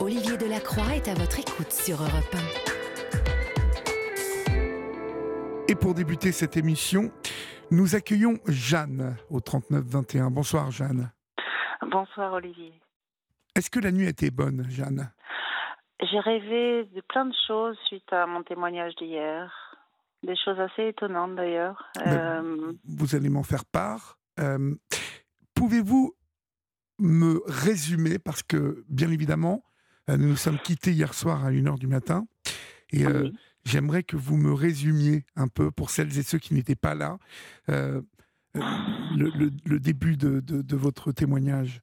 Olivier Delacroix est à votre écoute sur Europe Et pour débuter cette émission, nous accueillons Jeanne au 3921. Bonsoir Jeanne. Bonsoir Olivier. Est-ce que la nuit était bonne, Jeanne? J'ai rêvé de plein de choses suite à mon témoignage d'hier. Des choses assez étonnantes d'ailleurs. Euh... Vous allez m'en faire part. Euh, Pouvez-vous me résumer, parce que bien évidemment, nous nous sommes quittés hier soir à 1h du matin, et euh, j'aimerais que vous me résumiez un peu, pour celles et ceux qui n'étaient pas là, euh, le, le, le, début de, de, de votre témoignage.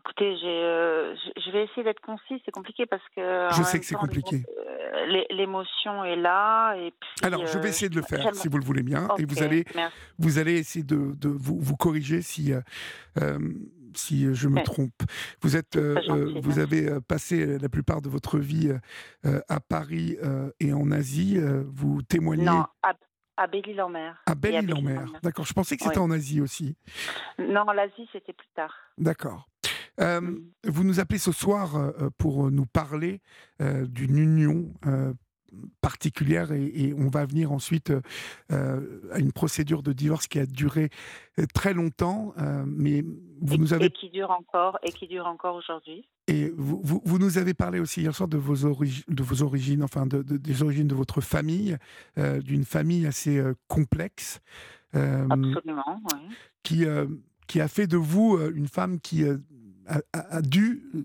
Écoutez, euh, je vais essayer d'être concis. C'est compliqué parce que. Je sais que c'est compliqué. L'émotion est là. Et puis, Alors, je vais essayer de le faire, si vous le voulez bien. Okay, et vous allez, merci. vous allez essayer de, de vous, vous, corriger si. Euh, si je me trompe. Vous êtes, euh, gentil, vous avez passé la plupart de votre vie euh, à Paris euh, et en Asie. vous témoignez. Non, à, à Belle-Île-en-Mer. À Belle-Île-en-Mer. D'accord. Je pensais que c'était en Asie aussi. Non, l'Asie, c'était plus tard. D'accord. Euh, Mm. vous nous appelez ce soir euh, pour nous parler euh, d'une union euh, particulière et, et on va venir ensuite euh, à une procédure de divorce qui a duré euh, très longtemps, euh, mais vous et, nous avez et qui dure encore et qui dure encore aujourd'hui. et vous, vous, vous nous avez parlé aussi hier soir de vos, origi de vos origines, enfin de, de, des origines de votre famille, euh, d'une famille assez euh, complexe. euh, Absolument, oui. qui, euh, qui a fait de vous euh, une femme qui euh, a, a- a dû euh,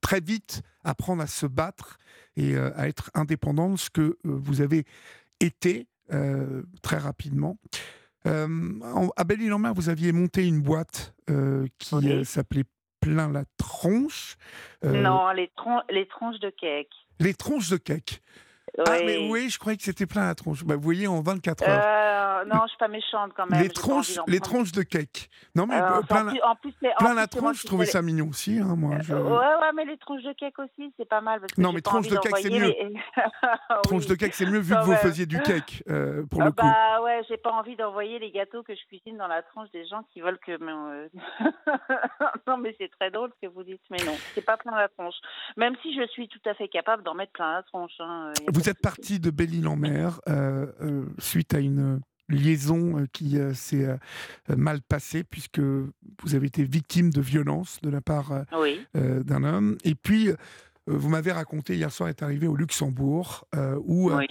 très vite apprendre à se battre et euh, à être indépendante, ce que euh, vous avez été euh, très rapidement. Euh, en- à Belle-Île-en-Mer, vous aviez monté une boîte euh, qui Oui. s'appelait Plein la tronche. Euh, Non, les, tron les tronches de cake. Les tronches de cake. Ah, mais oui, je croyais que c'était plein la tronche. Bah, vous voyez, en 24 heures. Euh, non, je suis pas méchante quand même. les tronches, les tronches de cake. Non, mais Euh, euh, en plein, la, plus- en plus, en plein plus, la tronche, je trouvais ça mignon aussi. Hein, moi, je- Ouais, ouais, mais les tronches de cake aussi, c'est pas mal. Parce que Non, mais tronches de cake, c'est les- Tronche Oui. de cake, c'est mieux vu que vous faisiez du cake, pour le coup. bah ouais, j'ai pas envie d'envoyer les gâteaux que je cuisine dans la tranche des gens qui veulent que. non, mais c'est très drôle ce que vous dites, mais non, c'est pas plein la tronche. Même si je suis tout à fait capable d'en mettre plein la tronche. hein, Vous êtes parti de Belle-Île-en-Mer euh, euh, suite à une liaison euh, qui s'est mal passée puisque vous avez été victime de violence de la part. Oui, d'un homme. Et puis, vous m'avez raconté hier soir est arrivé au Luxembourg où oui.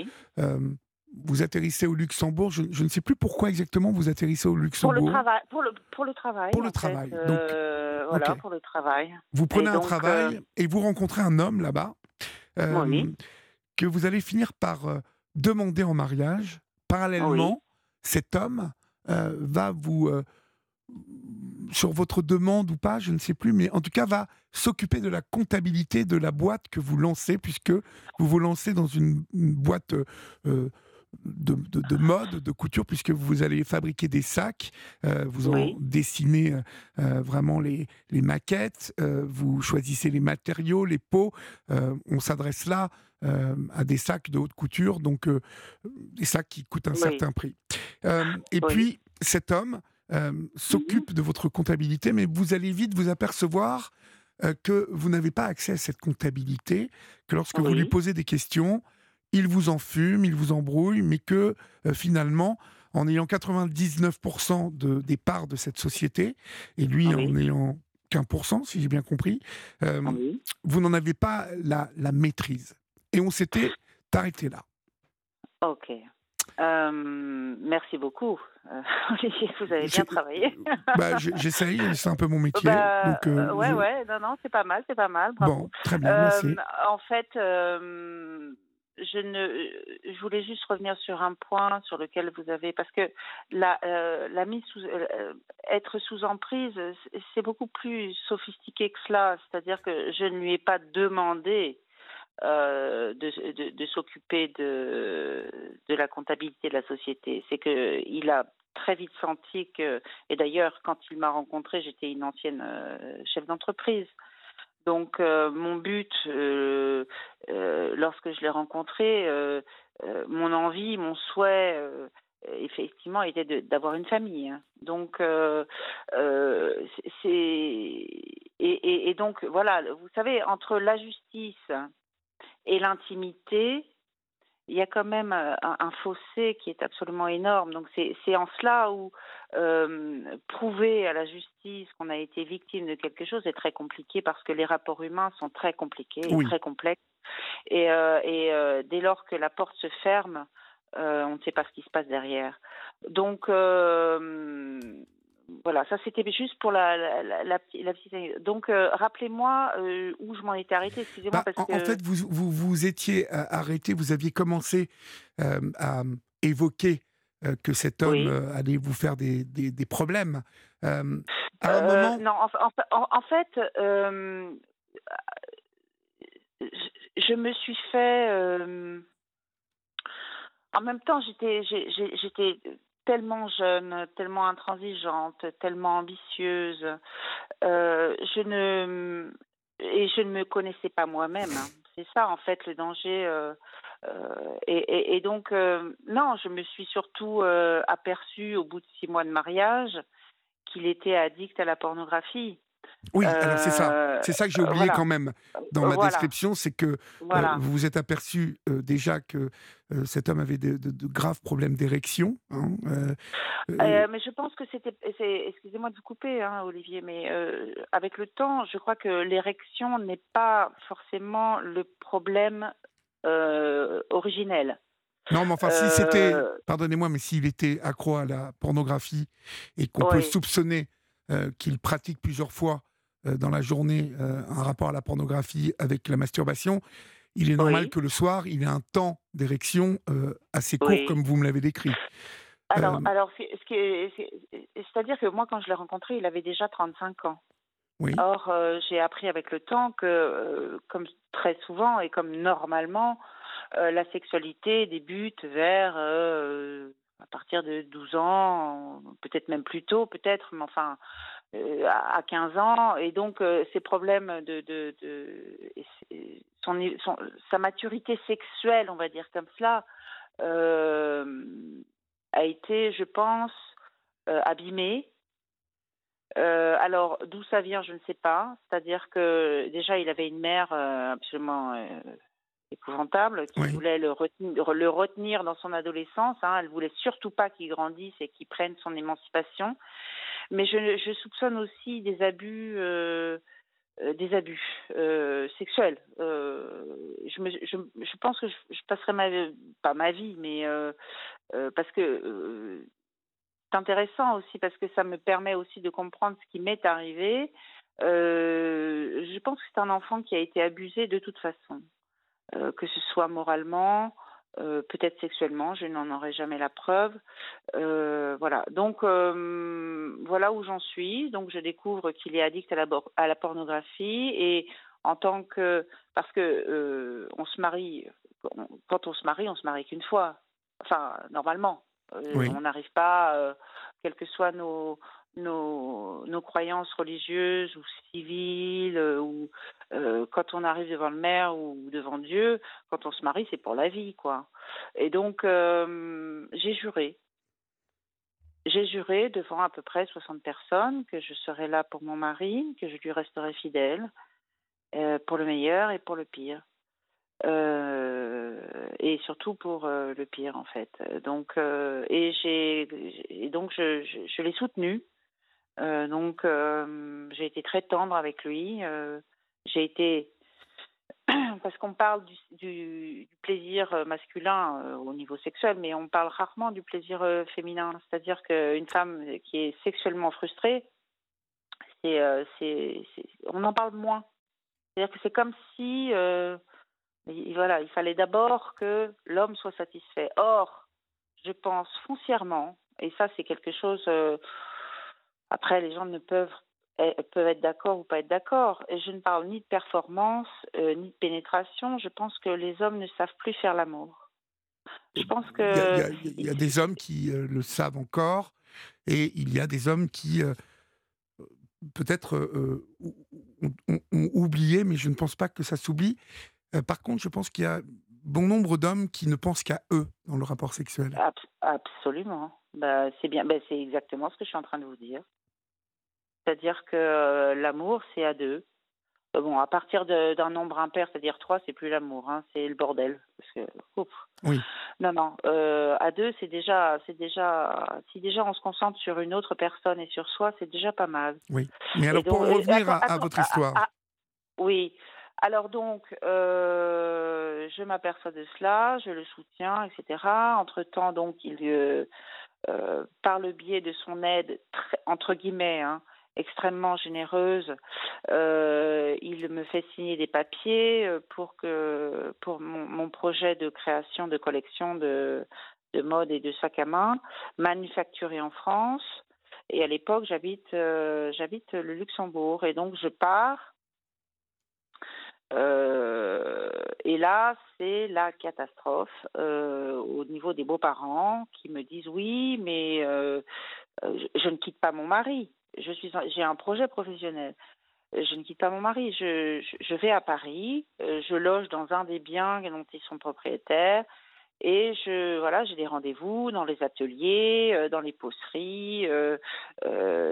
vous atterrissez au Luxembourg. Je, je ne sais plus pourquoi exactement vous atterrissez au Pour Luxembourg. le travail. Pour le, pour le travail. Pour le fait, travail, donc, euh, voilà, pour le travail. Vous prenez Et un donc, travail euh, et vous rencontrez un homme là-bas euh, Oui. Que vous allez finir par euh, demander en mariage. Parallèlement, cet homme euh, va vous, euh, sur votre demande ou pas, je ne sais plus, mais en tout cas va s'occuper de la comptabilité de la boîte que vous lancez, puisque vous vous lancez dans une, une boîte de, de- de mode, de couture, puisque vous allez fabriquer des sacs, euh, vous en Oui. dessinez euh, euh, vraiment les, les maquettes, euh, vous choisissez les matériaux, les pots. on s'adresse là à des sacs de haute couture, donc des sacs qui coûtent un Oui. certain prix. Et Oui. Puis, cet homme euh, s'occupe de votre comptabilité, mais vous allez vite vous apercevoir que vous n'avez pas accès à cette comptabilité, que lorsque vous lui posez des questions, il vous enfume, il vous embrouille, mais que euh, finalement, en ayant 99% de, des parts de cette société, et lui Ah Oui. en ayant qu'un pour cent, si j'ai bien compris, euh, Oui. vous n'en avez pas la, la maîtrise. Et on s'était arrêté là. Ok. Euh, merci beaucoup. Euh, vous avez bien travaillé. Bah, J'essaye, c'est un peu mon métier. Bah, donc, euh, ouais, je- ouais, non, non, c'est pas mal, c'est pas mal, bravo. Bon, très bien, merci. en fait, je ne, je voulais juste revenir sur un point sur lequel vous avez, parce que la, euh, la mise sous, euh, être sous emprise, c'est- beaucoup plus sophistiqué que cela. C'est-à-dire que je ne lui ai pas demandé euh, de, de, de s'occuper de, de la comptabilité de la société. C'est que il a très vite senti que, et d'ailleurs, quand il m'a rencontré, j'étais une ancienne chef d'entreprise. Donc, euh, mon but, euh, euh, lorsque je l'ai rencontré, euh, euh, mon envie, mon souhait, euh, effectivement, était d'avoir une famille. hein. Donc, c'est et, et, donc, voilà, vous savez, entre la justice et l'intimité, il y a quand même euh, un, fossé qui est absolument énorme. Donc c'est en cela où euh, prouver à la justice qu'on a été victime de quelque chose est très compliqué parce que les rapports humains sont très compliqués et très complexes. Et, euh, et dès lors que la porte se ferme, on ne sait pas ce qui se passe derrière. Donc voilà, ça c'était juste pour la, la, la, petite. Donc, euh, rappelez-moi euh, où je m'en étais arrêtée, excusez-moi. Bah, en, fait, vous, vous, vous étiez euh, arrêté, vous aviez commencé à évoquer que cet homme allait vous faire des, des, des problèmes. à un moment... Non, en, en fait, je, me suis fait. en même temps, j'étais tellement jeune, tellement intransigeante, tellement ambitieuse. Euh, je ne et je ne me connaissais pas moi-même. Hein. C'est ça en fait le danger. Euh, euh, et, et, donc non, je me suis surtout aperçue au bout de six mois de mariage qu'il était addict à la pornographie. Oui, c'est ça. Euh, c'est ça que j'ai oublié quand même dans ma description, c'est que euh, vous vous êtes aperçu euh, déjà que cet homme avait de, graves problèmes d'érection. Hein, mais je pense que c'était. Excusez-moi de vous couper, hein, Olivier, mais avec le temps, je crois que l'érection n'est pas forcément le problème originel. Non, mais enfin, si c'était, pardonnez-moi, mais s'il était accro à la pornographie et qu'on peut soupçonner qu'il pratique plusieurs fois euh, dans la journée euh, un rapport à la pornographie avec la masturbation, il est normal que le soir, il ait un temps d'érection euh, assez court, comme vous me l'avez décrit. Alors, alors c'est-à-dire que moi, quand je l'ai rencontré, il avait déjà 35 ans. Oui. Or, j'ai appris avec le temps que, comme très souvent et comme normalement, la sexualité débute vers à partir de 12 ans, peut-être même plus tôt, peut-être, mais enfin, euh, à 15 ans. Et donc, euh, ces problèmes de. de, son, sa maturité sexuelle, on va dire comme cela, euh, a été, je pense, abîmée. alors, d'où ça vient, je ne sais pas. C'est-à-dire que déjà, il avait une mère absolument épouvantable, qui voulait le retenir, le retenir, dans son adolescence. Hein. Elle voulait surtout pas qu'il grandisse et qu'il prenne son émancipation. Mais je, je soupçonne aussi des abus. Euh, euh des abus euh, sexuels. Je, me, je, pense que je, je, passerai ma pas ma vie, mais parce que c'est intéressant aussi parce que ça me permet aussi de comprendre ce qui m'est arrivé. je pense que c'est un enfant qui a été abusé de toute façon. Que ce soit moralement, euh, peut-être sexuellement, je n'en aurai jamais la preuve. Euh, voilà. Donc voilà où j'en suis. Donc je découvre qu'il est addict à la, à la, pornographie et en tant que parce que on se marie quand on se marie, on se marie qu'une fois. Enfin normalement, on n'arrive pas, quelles que soient nos nos, croyances religieuses ou civiles, euh, ou euh, quand on arrive devant le maire ou devant Dieu, quand on se marie, c'est pour la vie, quoi. Et donc, euh, j'ai juré. J'ai juré devant à peu près 60 personnes que je serais là pour mon mari, que je lui resterai fidèle, pour le meilleur et pour le pire. et surtout pour le pire en fait. Donc et donc je, je l'ai soutenu euh, donc, euh, j'ai été très tendre avec lui. Euh, j'ai été parce qu'on parle du, plaisir masculin au niveau sexuel, mais on parle rarement du plaisir féminin. C'est-à-dire qu'une femme qui est sexuellement frustrée, on en parle moins. C'est-à-dire que c'est comme si, voilà, il fallait d'abord que l'homme soit satisfait. Or, je pense foncièrement, et ça c'est quelque chose après, les gens ne peuvent eh, peuvent être d'accord ou pas être d'accord. Je ne parle ni de performance, euh, ni de pénétration. Je pense que les hommes ne savent plus faire l'amour. Je pense que... Il y, a, des hommes qui euh, le savent encore, et il y a des hommes qui, euh, peut-être, ont, oublié, mais je ne pense pas que ça s'oublie. par contre, je pense qu'il y a bon nombre d'hommes qui ne pensent qu'à eux dans le rapport sexuel. absolument. Bah, c'est bien, bah, c'est exactement ce que je suis en train de vous dire. C'est-à-dire que euh, l'amour, c'est à deux. Euh, bon, à partir d'un nombre impair, c'est-à-dire 3, c'est plus l'amour, hein, c'est le bordel. Parce que, oui. Non, non. Euh, à deux, c'est déjà, c'est déjà, si déjà on se concentre sur une autre personne et sur soi, c'est déjà pas mal. Oui. Mais alors, pour revenir à, votre histoire. oui. Alors donc, euh, je m'aperçois de cela, je le soutiens, etc. Entre-temps, donc, il, euh, par le biais de son aide, entre guillemets, hein, extrêmement généreuse. Euh, il me fait signer des papiers euh, pour que pour mon, projet de création de collection de, de mode et de sacs à main manufacturé en France. Et à l'époque, j'habite euh, j'habite le Luxembourg et donc je pars. et là, c'est la catastrophe au niveau des beaux-parents qui me disent oui, mais je ne quitte pas mon mari je suis, j'ai un projet professionnel. Je ne quitte pas mon mari. Je, vais à Paris. Euh, je loge dans un des biens dont ils sont propriétaires. Et je, voilà, j'ai des rendez-vous dans les ateliers, euh, dans les. Euh,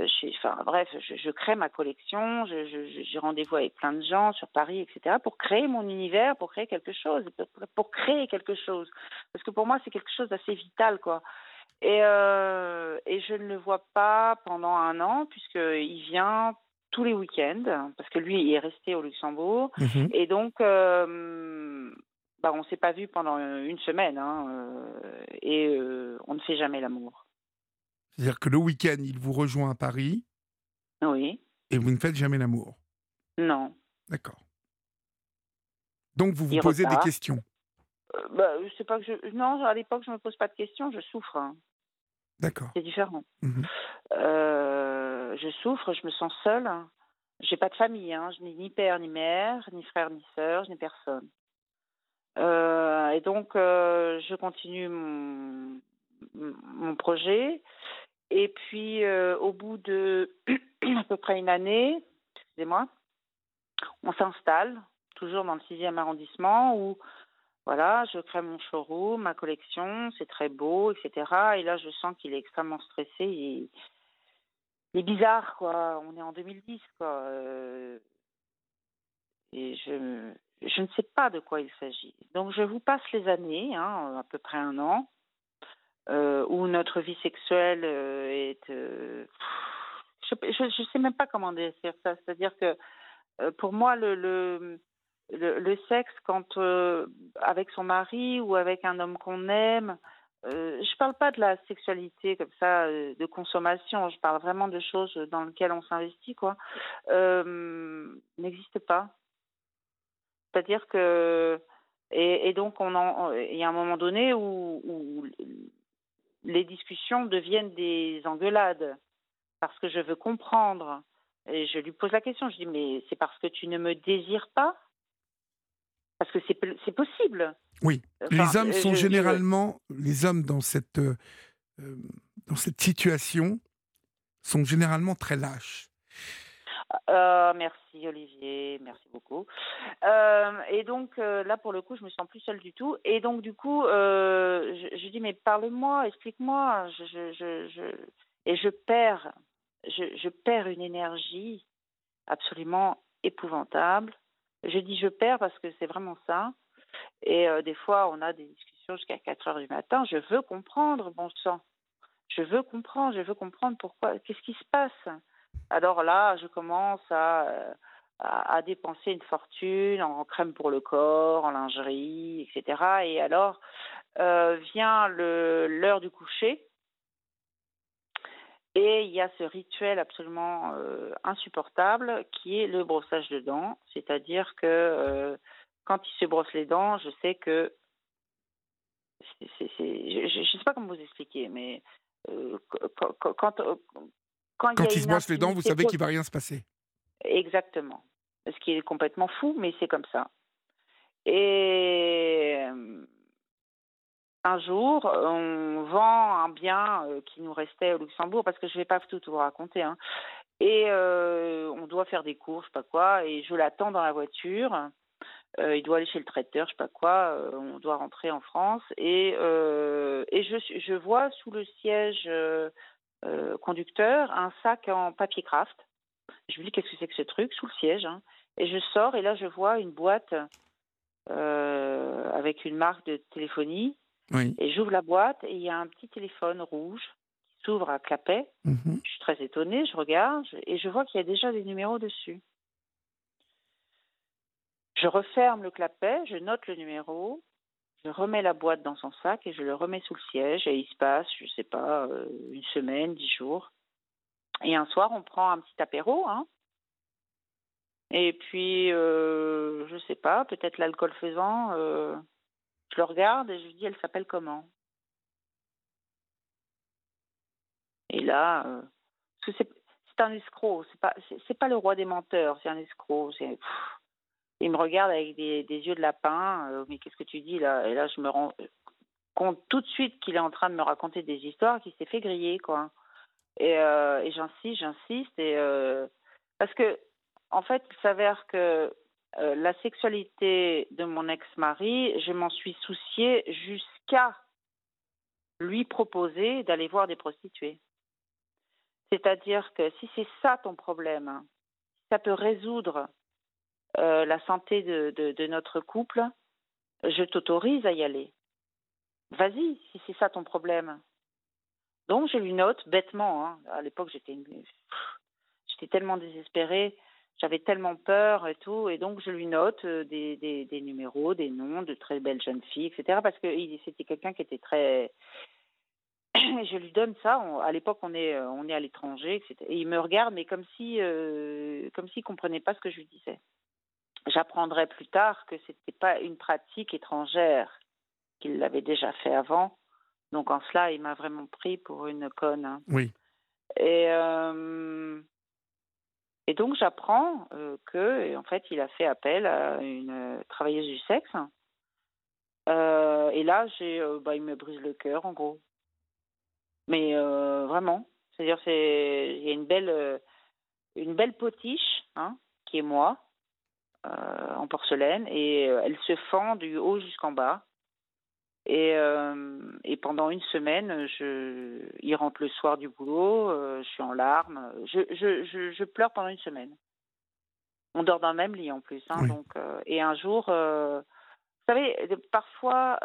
chez, enfin, bref, je, je, crée ma collection. J'ai rendez-vous avec plein de gens sur Paris, etc. Pour créer mon univers, pour créer quelque chose, pour, pour créer quelque chose. Parce que pour moi, c'est quelque chose d'assez vital, quoi. Et, euh, et je ne le vois pas pendant un an, puisqu'il vient tous les week-ends, parce que lui il est resté au Luxembourg. Mhm. Et donc, euh, bah, on ne s'est pas vu pendant une semaine, hein, euh, et euh, on ne fait jamais l'amour. C'est-à-dire que le week-end, il vous rejoint à Paris. Oui. Et vous ne faites jamais l'amour. Non. D'accord. Donc vous vous posez des questions. bah, sais pas que je... Non, à l'époque, je ne me pose pas de questions, je souffre. Hein. D'accord. C'est différent. Mmh euh, je souffre, je me sens seule. J'ai pas de famille, hein. je n'ai ni père ni mère, ni frère ni sœur, je n'ai personne. Euh, et donc, euh, je continue mon, mon projet. Et puis, au bout de à peu près une année, excusez-moi, on s'installe, toujours dans le 6e arrondissement, où voilà, je crée mon showroom, ma collection, c'est très beau, etc. Et là, je sens qu'il est extrêmement stressé. Il, est bizarre, quoi. On est en 2010, quoi. Euh, et je, ne sais pas de quoi il s'agit. Donc, je vous passe les années, hein, à peu près un an, euh, où notre vie sexuelle euh, est. je ne sais même pas comment dire ça. C'est-à-dire que pour moi, le, sexe quand euh, avec son mari ou avec un homme qu'on aime. Euh, je parle pas de la sexualité comme ça euh, de consommation. Je parle vraiment de choses dans lesquelles on s'investit quoi. N'existe pas. C'est-à-dire que et, donc il y a un moment donné où, où les discussions deviennent des engueulades parce que je veux comprendre. Et je lui pose la question, je dis mais c'est parce que tu ne me désires pas parce que c'est possible. Oui, les hommes sont généralement, les hommes dans cette, euh, euh, dans cette situation sont généralement très lâches. Euh, merci Olivier, merci beaucoup. et donc là pour le coup, je me sens plus seule du tout. Et donc du coup, je, je, dis mais parle-moi, explique-moi. Je, je, et je perds, je, perds une énergie absolument épouvantable. Je dis je perds parce que c'est vraiment ça. Et euh, des fois, on a des discussions jusqu'à 4 heures du matin. Je veux comprendre, bon sang. Je veux comprendre, je veux comprendre pourquoi, qu'est-ce qui se passe. Alors là, je commence à, euh, à, dépenser une fortune en crème pour le corps, en lingerie, etc. Et alors euh, vient l'heure du coucher. Et il y a ce rituel absolument euh, insupportable qui est le brossage de dents. C'est-à-dire que euh, quand il se brosse les dents, je sais que. je ne sais pas comment vous expliquer, mais euh, quand, quand, quand, il, se brosse les dents, vous savez qu'il ne va rien se passer. Exactement. Ce qui est complètement fou, mais c'est comme ça. Et un jour, on vend un bien euh, qui nous restait au Luxembourg, parce que je ne vais pas tout vous raconter, hein. et euh, on doit faire des courses, je sais pas quoi, et je l'attends dans la voiture. Euh, il doit aller chez le traiteur, je sais pas quoi. on doit rentrer en France et je je vois sous le siège conducteur un sac en papier craft Je me dis qu'est-ce que c'est que ce truc sous le siège hein. Et je sors et là je vois une boîte avec une marque de téléphonie. Et j'ouvre la boîte et il y a un petit téléphone rouge qui s'ouvre à clapet. Mhm. Je suis très étonnée, je regarde et je vois qu'il y a déjà des numéros dessus. Je referme le clapet, je note le numéro, je remets la boîte dans son sac et je le remets sous le siège et il se passe, je ne sais pas, euh, une semaine, dix jours. Et un soir, on prend un petit apéro, hein. Et puis, euh, je sais pas, peut-être l'alcool faisant, euh, je le regarde et je lui dis, elle s'appelle comment? Et là, euh, c'est un escroc, c'est pas, pas le roi des menteurs, c'est un escroc. il me regarde avec des, yeux de lapin, euh, mais qu'est-ce que tu dis là? Et là, je me rends compte tout de suite qu'il est en train de me raconter des histoires, qu'il s'est fait griller, quoi. Et, euh, et j'insiste, j'insiste, et parce que en fait, il s'avère que euh, la sexualité de mon ex-mari, je m'en suis souciée jusqu'à lui proposer d'aller voir des prostituées. C'est-à-dire que si c'est ça ton problème, ça peut résoudre euh, la santé de, notre couple, je t'autorise à y aller. Vas-y, si c'est ça ton problème. Donc je lui note bêtement. Hein. À l'époque, j'étais, j'étais tellement désespérée j'avais tellement peur et tout, et donc je lui note euh, des, des, numéros, des noms de très belles jeunes filles, etc. Parce que c'était quelqu'un qui était très. je lui donne ça. à l'époque, on est, euh, on est à l'étranger, etc. Et il me regarde, mais comme si, euh, comme s'il comprenait pas ce que je lui disais. J'apprendrai plus tard que c'était pas une pratique étrangère, qu'il l'avait déjà fait avant. Donc en cela, il m'a vraiment pris pour une conne. Oui. Et et donc j'apprends euh, que, en fait, il a fait appel à une travailleuse du sexe. Euh, et là, j'ai, euh, bah, il me brise le cœur, en gros. Mais vraiment, c'est-à-dire, c'est, il y a une belle, une belle potiche, hein, qui est moi, en porcelaine, et elle se fend du haut jusqu'en bas. Et, euh, et, pendant une semaine, je, il rentre le soir du boulot, euh, je suis en larmes, je, je, je, pleure pendant une semaine. On dort dans le même lit en plus. Hein, donc, euh, et un jour, vous savez, parfois,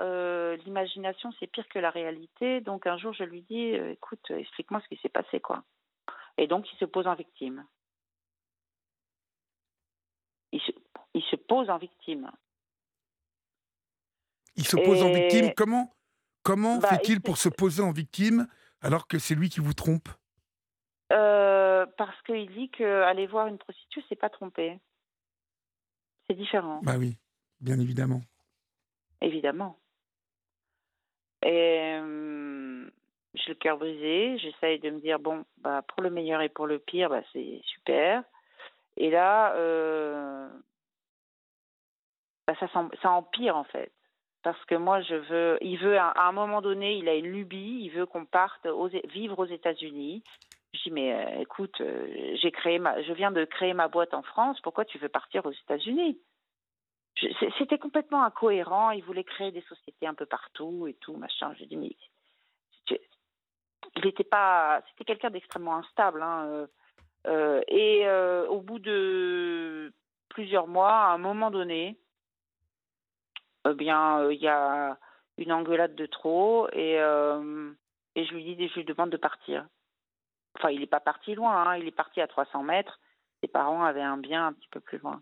l'imagination, c'est pire que la réalité. Donc un jour, je lui dis, écoute, explique-moi ce qui s'est passé. quoi. Et donc, il se pose en victime. Il se, il se pose en victime. Il se pose en victime. Comment, comment bah, fait-il pour se poser en victime alors que c'est lui qui vous trompe? Euh, Parce qu'il dit qu'aller voir une prostituée, c'est pas tromper. C'est différent. Bah oui, bien évidemment. Évidemment. Et euh, j'ai le cœur brisé. J'essaye de me dire bon, bah pour le meilleur et pour le pire, bah c'est super. Et là, euh, bah, ça, ça empire en fait parce que moi je veux, il veut à, un moment donné, il a une lubie, il veut qu'on parte vivre aux États-Unis. Je dis mais euh, écoute, euh, j'ai créé ma, je viens de créer ma boîte en France, pourquoi tu veux partir aux États-Unis? C'était complètement incohérent. Il voulait créer des sociétés un peu partout et tout machin. Je dis mais il n'était pas, c'était quelqu'un d'extrêmement instable. Hein, euh, et au bout de plusieurs mois, à un moment donné, eh bien, euh, il y a une engueulade de trop et, euh, et je lui dis, je lui demande de partir. Enfin, il n'est pas parti loin, hein, il est parti à 300 mètres. Ses parents avaient un bien un petit peu plus loin.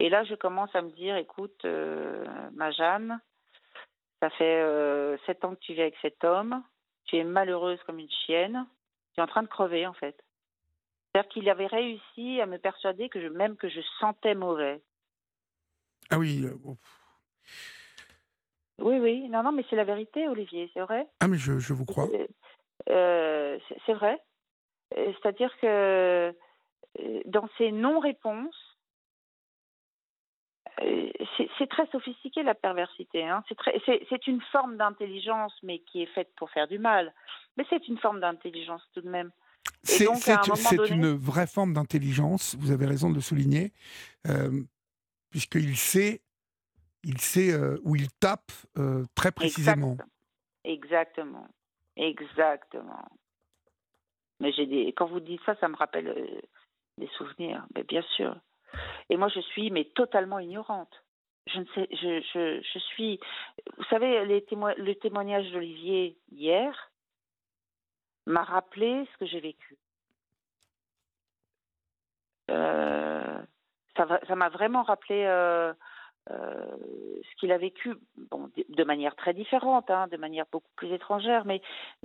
Et là, je commence à me dire, écoute, euh, ma Jeanne, ça fait sept ans que tu vis avec cet homme, tu es malheureuse comme une chienne, tu es en train de crever en fait. C'est-à-dire qu'il avait réussi à me persuader que même que je sentais mauvais. Ah oui. Oui, oui. Non, non, mais c'est la vérité, Olivier, c'est vrai. Ah, mais je, je vous crois. Euh, euh, c'est vrai. Euh, c'est-à-dire que dans ces non-réponses, c'est très sophistiqué la perversité. Hein. C'est une forme d'intelligence, mais qui est faite pour faire du mal. Mais c'est une forme d'intelligence tout de même. C'est une vraie forme d'intelligence, vous avez raison de le souligner, puisqu'il sait il sait euh, où il tape euh, très précisément. Exactement. Exactement. Mais j'ai des... quand vous dites ça, ça me rappelle euh, des souvenirs, mais bien sûr. Et moi, je suis mais totalement ignorante. Je ne sais, je, je, je suis. Vous savez, les le témoignage d'Olivier hier m'a rappelé ce que j'ai vécu. Euh, ça m'a vraiment rappelé euh, euh, ce qu'il a vécu, de manière très différente, hein, de manière beaucoup plus étrangère, mais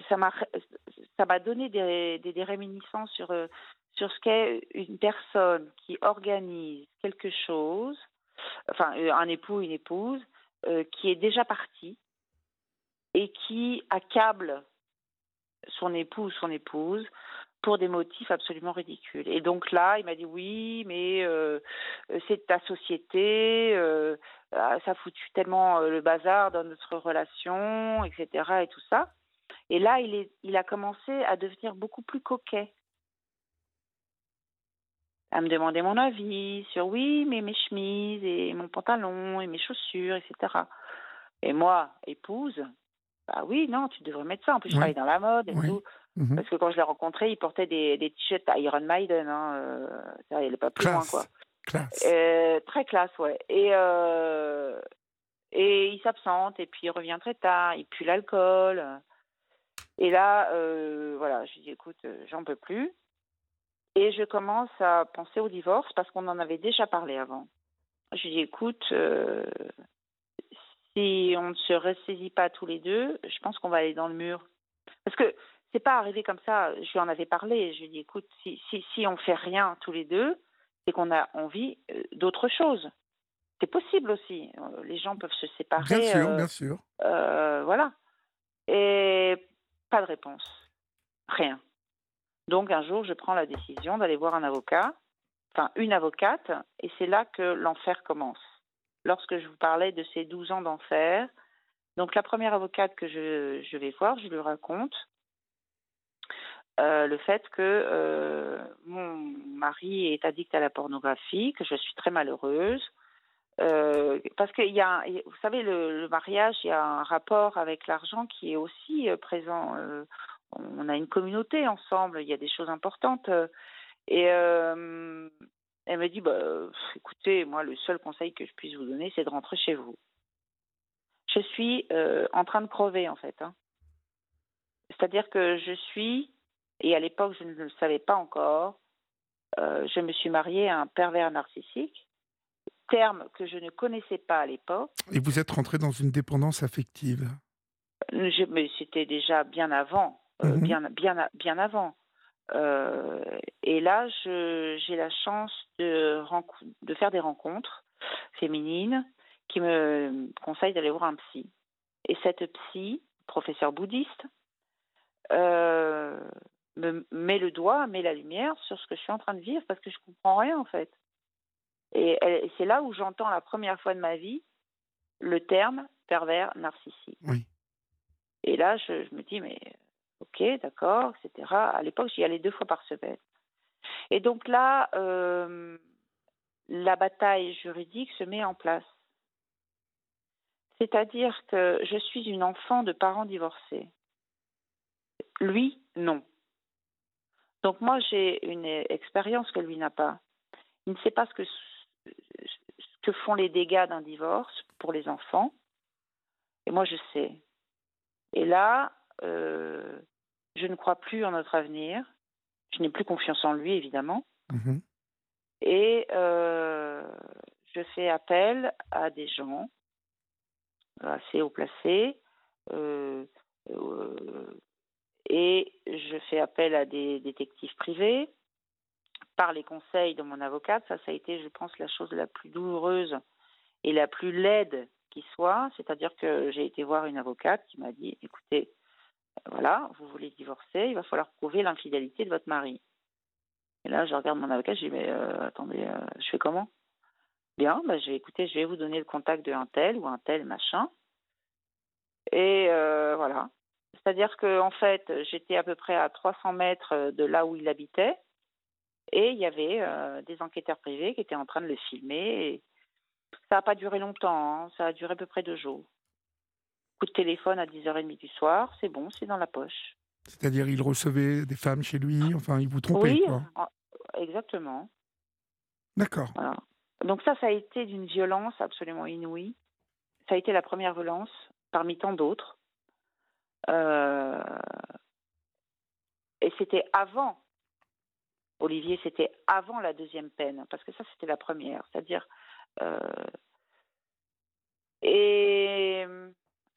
ça m'a donné des, des, réminiscences sur sur ce qu'est une personne qui organise quelque chose, enfin un époux, une épouse, qui est déjà parti et qui accable son époux ou son épouse pour des motifs absolument ridicules. Et donc là, il m'a dit oui, mais euh, c'est ta société, euh, ah, ça foutu tellement euh, le bazar dans notre relation, etc. et tout ça. Et là, il, a commencé à devenir beaucoup plus coquet. À me demander mon avis sur oui, mais mes chemises et mon pantalon et mes chaussures, etc. Et moi, épouse, bah oui, non, tu devrais mettre ça. En plus, je travaille dans la mode et tout. Mhm. Parce que quand je l'ai rencontré, il portait des, des t-shirts Iron Maiden. Hein, euh, il n'est pas plus loin, quoi. Classe. Euh, très classe, ouais. Et, euh, et il s'absente, et puis il revient très tard, il pue l'alcool. Et là, voilà, je dis, écoute, j'en peux plus. Et je commence à penser au divorce parce qu'on en avait déjà parlé avant. Je lui dis, écoute, si on ne se ressaisit pas tous les deux, je pense qu'on va aller dans le mur. Parce que c'est pas arrivé comme ça. Je lui en avais parlé. Je lui ai dit, écoute, si, si, si on fait rien tous les deux, c'est qu'on a envie euh, d'autre chose. C'est possible aussi. Euh, les gens peuvent se séparer. Bien sûr, euh, bien sûr. voilà. Et pas de réponse. Rien. Donc un jour, je prends la décision d'aller voir un avocat, enfin une avocate, et c'est là que l'enfer commence. Lorsque je vous parlais de ces 12 ans d'enfer, donc la première avocate que je, vais voir, je lui raconte euh, le fait que euh, mon mari est addict à la pornographie, que je suis très malheureuse. Euh, parce qu'il y a, vous savez, le, mariage, il y a un rapport avec l'argent qui est aussi présent. on a une communauté ensemble, il y a des choses importantes. Et elle me dit, bah, écoutez, moi, le seul conseil que je puisse vous donner, c'est de rentrer chez vous. Je suis en train de crever, en fait. Hein. C'est-à-dire que je suis et à l'époque, je ne le savais pas encore. Euh, je me suis mariée à un pervers narcissique, terme que je ne connaissais pas à l'époque. Et vous êtes rentrée dans une dépendance affective? Je, Mais c'était déjà bien avant, euh, mhm. bien, bien, bien avant. Euh, et là, j'ai la chance de, de faire des rencontres féminines qui me conseillent d'aller voir un psy. Et cette psy, professeur bouddhiste, euh, me met le doigt, met la lumière sur ce que je suis en train de vivre parce que je comprends rien en fait. Et, c'est là où j'entends la première fois de ma vie le terme pervers narcissique. Oui. Et là, je, me dis, mais ok, d'accord, etc. À l'époque, j'y allais deux fois par semaine. Et donc là, euh, la bataille juridique se met en place. C'est-à-dire que je suis une enfant de parents divorcés. Lui, non. Donc moi, j'ai une expérience que lui n'a pas. Il ne sait pas ce que, ce que font les dégâts d'un divorce pour les enfants. Et moi, je sais. Et là, euh, je ne crois plus en notre avenir. Je n'ai plus confiance en lui, évidemment. Mhm. Et euh, je fais appel à des gens assez haut placés, euh, et je fais appel à des détectives privés par les conseils de mon avocate. Ça, ça a été, je pense, la chose la plus douloureuse et la plus laide qui soit. C'est-à-dire que j'ai été voir une avocate qui m'a dit, écoutez, voilà, vous voulez divorcer, il va falloir prouver l'infidélité de votre mari. Et là, je regarde mon avocat, je dis, mais euh, attendez, euh, je fais comment? Bien, bah, je vais écouter, je vais vous donner le contact d'un tel ou un tel machin. Et euh, voilà. C'est-à-dire que en fait, j'étais à peu près à 300 mètres de là où il habitait, et il y avait des enquêteurs privés qui étaient en train de le filmer. Et ça n'a pas duré longtemps, hein. ça a duré à peu près deux jours. Coup de téléphone à 10h30 du soir, c'est bon, c'est dans la poche. C'est-à-dire, il recevait des femmes chez lui, enfin, il vous trompait, oui, quoi. exactement. D'accord. Donc ça, ça a été d'une violence absolument inouïe. Ça a été la première violence parmi tant d'autres. Euh, et c'était avant, Olivier, c'était avant la deuxième peine, parce que ça, c'était la première. C'est-à-dire. Euh, et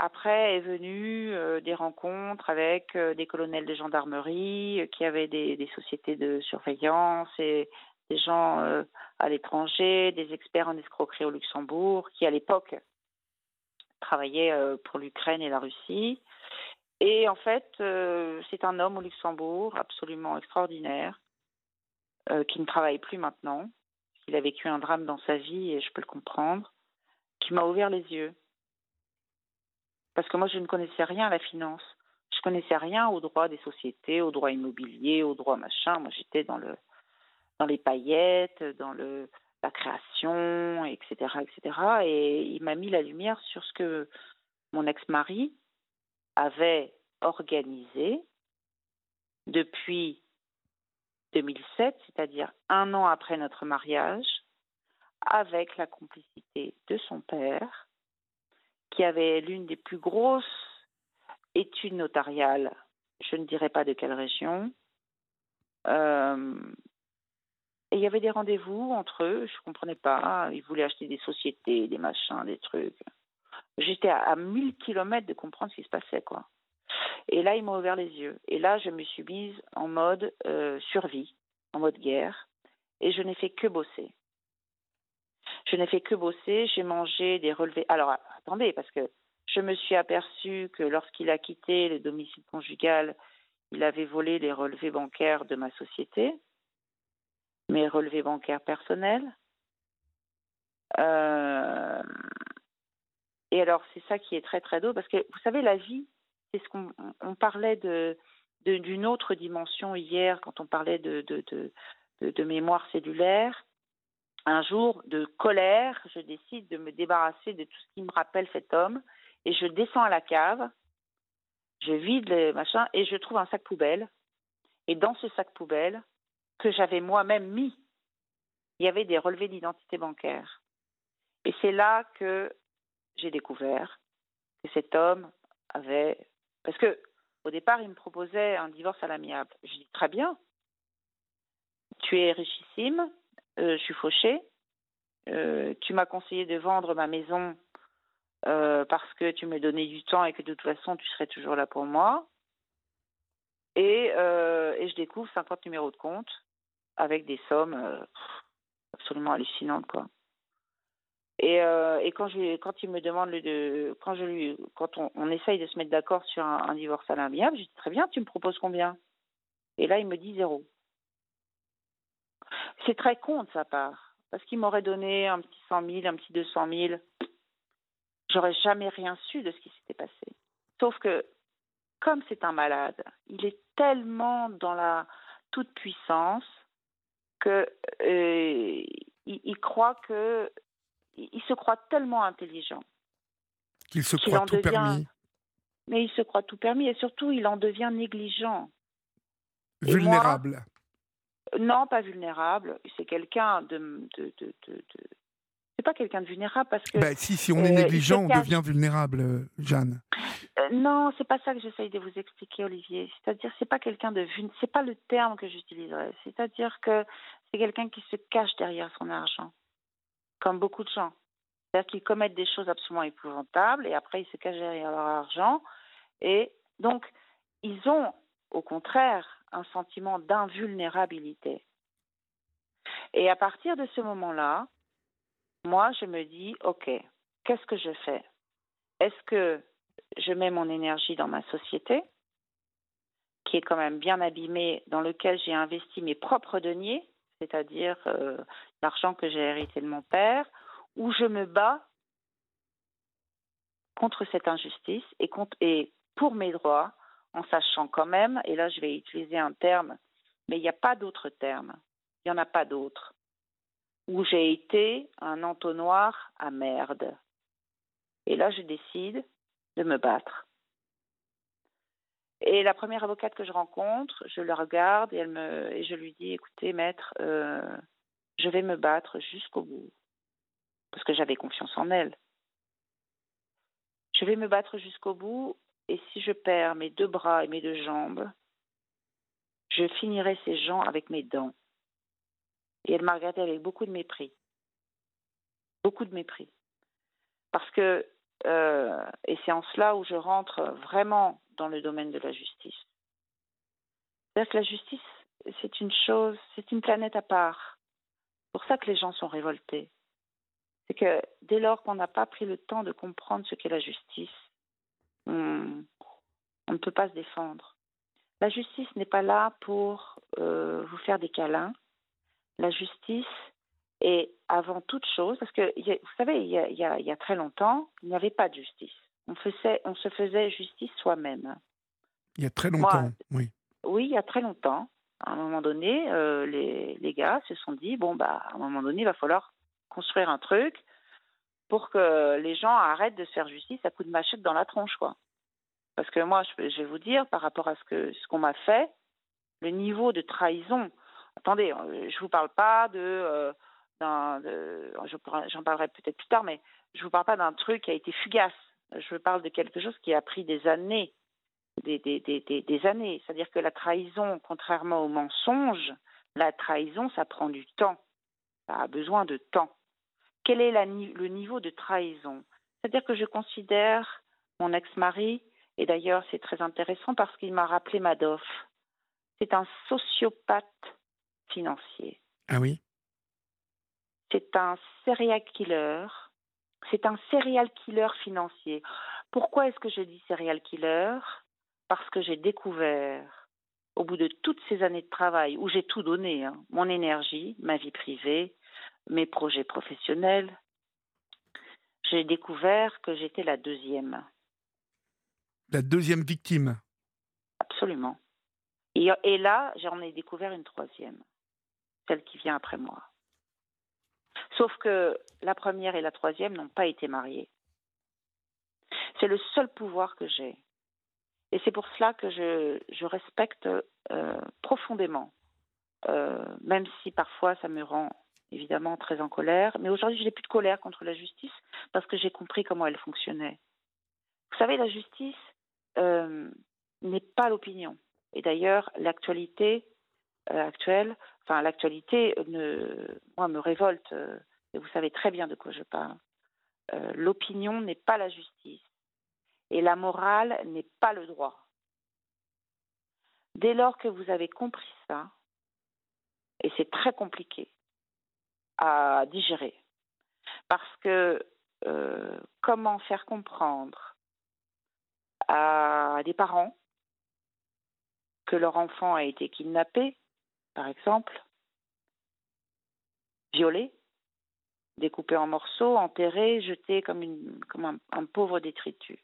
après est venu euh, des rencontres avec des colonels de gendarmerie qui avaient des, des, sociétés de surveillance et des gens à l'étranger, des experts en escroquerie au Luxembourg, qui à l'époque travaillaient pour l'Ukraine et la Russie. Et en fait, euh, c'est un homme au Luxembourg absolument extraordinaire, euh, qui ne travaille plus maintenant. Il a vécu un drame dans sa vie et je peux le comprendre, qui m'a ouvert les yeux. Parce que moi, je ne connaissais rien à la finance. Je connaissais rien au droit des sociétés, au droit immobilier, au droit machin. Moi, j'étais dans le dans les paillettes, dans le la création, etc., etc. Et il m'a mis la lumière sur ce que mon ex-mari avait organisé depuis 2007, c'est-à-dire un an après notre mariage, avec la complicité de son père, qui avait l'une des plus grosses études notariales, je ne dirais pas de quelle région. Euh, et il y avait des rendez-vous entre eux, je ne comprenais pas. Ils voulaient acheter des sociétés, des machins, des trucs. J'étais à, 1000 kilomètres de comprendre ce qui se passait, quoi. Et là, ils m'ont ouvert les yeux. Et là, je me suis mise en mode euh, survie, en mode guerre. Et je n'ai fait que bosser. Je n'ai fait que bosser. J'ai mangé des relevés. Alors, attendez, parce que je me suis aperçue que lorsqu'il a quitté le domicile conjugal, il avait volé les relevés bancaires de ma société, mes relevés bancaires personnels. Euh, et alors, c'est ça qui est très, très drôle, parce que vous savez, la vie, c'est ce qu'on on parlait de, d'une autre dimension hier, quand on parlait de mémoire cellulaire. Un jour, de colère, je décide de me débarrasser de tout ce qui me rappelle cet homme, et je descends à la cave, je vide le machin, et je trouve un sac poubelle. Et dans ce sac poubelle, que j'avais moi-même mis, il y avait des relevés d'identité bancaire. Et c'est là que j'ai découvert que cet homme avait. Parce que au départ, il me proposait un divorce à l'amiable. Je dis très bien. Tu es richissime, je suis fauchée. Euh, tu m'as conseillé de vendre ma maison euh, parce que tu me donnais du temps et que de toute façon tu serais toujours là pour moi. Et, je découvre 50 numéros de compte avec des sommes absolument hallucinantes quoi. Et, euh, quand, je, quand il me demande quand on, essaye de se mettre d'accord sur un, un, divorce à l'amiable, je dis très bien, tu me proposes combien? Et là, il me dit zéro. C'est très con de sa part, parce qu'il m'aurait donné un petit 100 000, un petit 200 000. J'aurais jamais rien su de ce qui s'était passé. Sauf que, comme c'est un malade, il est tellement dans la toute puissance que euh, il, il, croit que il se croit tellement intelligent. Qu'il se croit tout permis. Mais il se croit tout permis et surtout, il en devient négligent. Vulnérable. Non, pas vulnérable. C'est quelqu'un de. de, de, de c'est pas quelqu'un de vulnérable parce que. Ben, si, si on est euh, négligent, on devient vulnérable, euh, Jeanne. Euh, non, c'est pas ça que j'essaye de vous expliquer, Olivier. C'est-à-dire, c'est pas quelqu'un de c'est pas le terme que j'utiliserais. C'est-à-dire que c'est quelqu'un qui se cache derrière son argent comme beaucoup de gens. C'est-à-dire qu'ils commettent des choses absolument épouvantables et après ils se cachent derrière leur argent. Et donc, ils ont au contraire un sentiment d'invulnérabilité. Et à partir de ce moment-là, moi, je me dis, OK, qu'est-ce que je fais? Est-ce que je mets mon énergie dans ma société, qui est quand même bien abîmée, dans lequel j'ai investi mes propres deniers, c'est-à-dire euh, l'argent que j'ai hérité de mon père, où je me bats contre cette injustice et pour mes droits, en sachant quand même, et là je vais utiliser un terme, mais il n'y a pas d'autre terme, il n'y en a pas d'autre, où j'ai été un entonnoir à merde. Et là je décide de me battre. Et la première avocate que je rencontre, je la regarde et, je lui dis, écoutez, maître, euh, je vais me battre jusqu'au bout. Parce que j'avais confiance en elle. Je vais me battre jusqu'au bout et si je perds mes deux bras et mes deux jambes, je finirai ces gens avec mes dents. Et elle m'a regardé avec beaucoup de mépris. Beaucoup de mépris. Parce que, euh, et c'est en cela où je rentre vraiment dans le domaine de la justice. C'est-à-dire que la justice, c'est une chose, c'est une planète à part. C'est pour ça que les gens sont révoltés. C'est que dès lors qu'on n'a pas pris le temps de comprendre ce qu'est la justice, on, ne peut pas se défendre. La justice n'est pas là pour euh, vous faire des câlins. La justice est avant toute chose, parce que vous savez, il y, a, il y a très longtemps, il n'y avait pas de justice. On, faisait, on se faisait justice soi-même. Il y a très longtemps, oui. Oui, il y a très longtemps. À un moment donné, euh, les, les, gars se sont dit bon, bah, à un moment donné, il va falloir construire un truc pour que les gens arrêtent de se faire justice à coup de machette dans la tronche, quoi. Parce que moi, je, vais vous dire, par rapport à ce que ce qu'on m'a fait, le niveau de trahison. Attendez, euh, je vous parle pas de, euh, j'en parlerai peut-être plus tard, mais je vous parle pas d'un truc qui a été fugace. Je parle de quelque chose qui a pris des années, des, des années. C'est-à-dire que la trahison, contrairement au mensonge, la trahison, ça prend du temps. Ça a besoin de temps quel est le niveau de trahison C'est-à-dire que je considère mon ex-mari, et d'ailleurs c'est très intéressant parce qu'il m'a rappelé Madoff, c'est un sociopathe financier. Ah oui? C'est un serial killer. C'est un serial killer financier. Pourquoi est-ce que je dis serial killer? Parce que j'ai découvert, au bout de toutes ces années de travail, où j'ai tout donné, hein, mon énergie, ma vie privée, mes projets professionnels, j'ai découvert que j'étais la deuxième. La deuxième victime Absolument. Et, et là, j'en ai découvert une troisième, celle qui vient après moi. Sauf que la première et la troisième n'ont pas été mariées. C'est le seul pouvoir que j'ai. Et c'est pour cela que je, je respecte euh, profondément, euh, même si parfois ça me rend évidemment très en colère. Mais aujourd'hui, je n'ai plus de colère contre la justice parce que j'ai compris comment elle fonctionnait. Vous savez, la justice euh, n'est pas l'opinion. Et d'ailleurs, l'actualité euh, actuelle, enfin l'actualité, moi, me révolte. Euh, et vous savez très bien de quoi je parle. l'opinion n'est pas la justice. Et la morale n'est pas le droit. Dès lors que vous avez compris ça, et c'est très compliqué, à digérer. Parce que euh, comment faire comprendre à des parents que leur enfant a été kidnappé, par exemple, violé, découpé en morceaux, enterré, jeté comme, un, un pauvre détritus?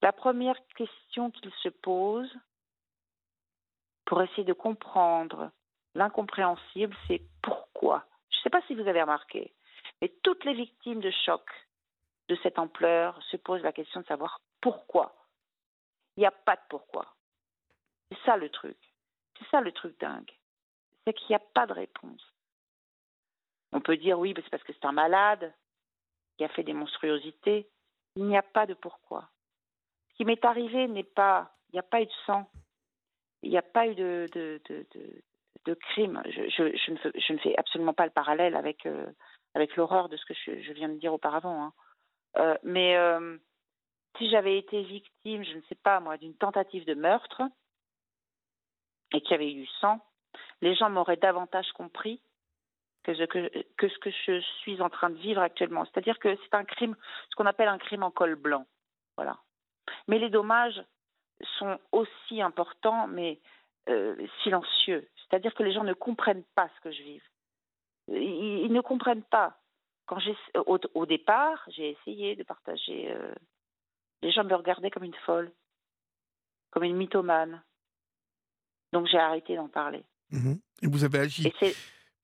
La première question qu'ils se posent pour essayer de comprendre l'incompréhensible, c'est pourquoi je ne sais pas si vous avez remarqué, mais toutes les victimes de choc de cette ampleur se posent la question de savoir pourquoi. Il n'y a pas de pourquoi. C'est ça le truc. C'est ça le truc dingue. C'est qu'il n'y a pas de réponse. On peut dire oui, c'est parce que c'est un malade qui a fait des monstruosités. Il n'y a pas de pourquoi. Ce qui m'est arrivé n'est pas. Il n'y a pas eu de sang. Il n'y a pas eu de, de, de crime. Je, ne fais, absolument pas le parallèle avec, euh, l'horreur de ce que je, viens de dire auparavant. Hein. Euh, mais euh, si j'avais été victime, je ne sais pas moi, d'une tentative de meurtre et qu'il y avait eu du sang, les gens m'auraient davantage compris que, ce que je suis en train de vivre actuellement. C'est-à-dire que c'est un crime, ce qu'on appelle un crime en col blanc. Voilà. Mais les dommages sont aussi importants, mais silencieux. C'est-à-dire que les gens ne comprennent pas ce que je vis. Ils, ne comprennent pas. Quand j'ai, au, départ, j'ai essayé de partager. Euh, les gens me regardaient comme une folle, comme une mythomane. Donc j'ai arrêté d'en parler. Mmh Et vous avez agi.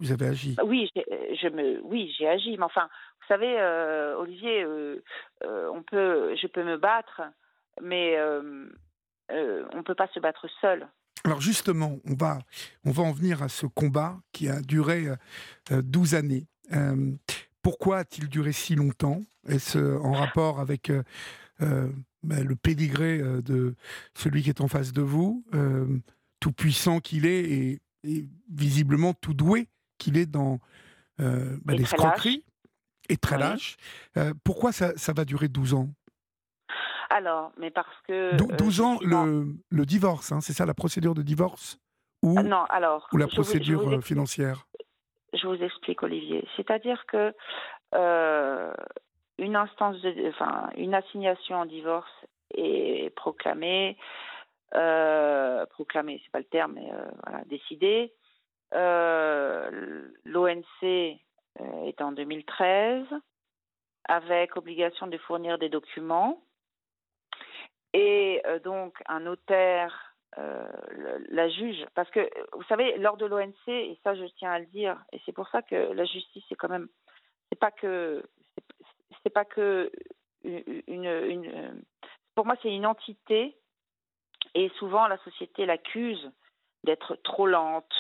vous avez agi. Oui, je me, oui, j'ai agi. Mais enfin, vous savez, euh, Olivier, euh, on peut, je peux me battre, mais on ne peut pas se battre seul. Alors justement, on va, on va en venir à ce combat qui a duré 12 années. pourquoi a-t-il duré si longtemps? Est-ce en rapport avec ben, le pédigré de celui qui est en face de vous, tout puissant qu'il est et, visiblement tout doué qu'il est dans ben, l'escroquerie et très lâche. pourquoi ça, ça va durer 12 ans? Alors, mais parce que. 12 euh, ans, le, le, divorce, hein, c'est ça la procédure de divorce? Ou, ah, Non, alors. Ou la procédure euh, financière? Je vous explique, Olivier. C'est-à-dire que euh, une instance, de, enfin, une assignation en divorce est proclamée. Euh, proclamée, c'est pas le terme, mais voilà, décidée. L'ONC est en 2013 avec obligation de fournir des documents et euh, donc un notaire, euh, la juge, parce que vous savez, lors de l'ONC, et ça je tiens à le dire, et c'est pour ça que la justice c'est quand même, c'est pas que, c'est pas que une, une, pour moi c'est une entité, et souvent la société l'accuse d'être trop lente,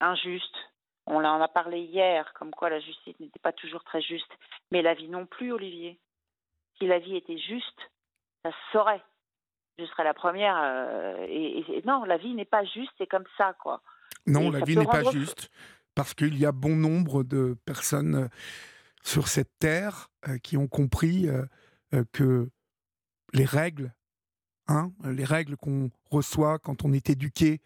injuste. On en a parlé hier, comme quoi la justice n'était pas toujours très juste, mais la vie non plus, Olivier. Si la vie était juste, ça saurait je serai la première. Euh, et, non, la vie n'est pas juste, c'est comme ça, quoi. Non, la vie n'est pas juste parce qu'il y a bon nombre de personnes euh, sur cette terre euh, qui ont compris que les règles, hein, les règles qu'on reçoit quand on est éduqué,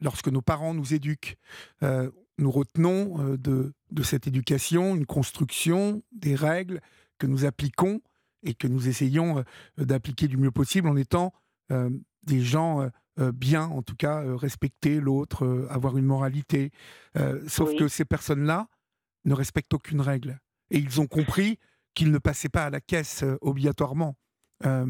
lorsque nos parents nous éduquent, nous retenons de, de cette éducation une construction, des règles que nous appliquons et que nous essayons euh, d'appliquer du mieux possible en étant euh, des gens euh, bien, en tout cas respecter l'autre, avoir une moralité. sauf que ces personnes-là ne respectent aucune règle. Et ils ont compris qu'ils ne passaient pas à la caisse obligatoirement. Ah,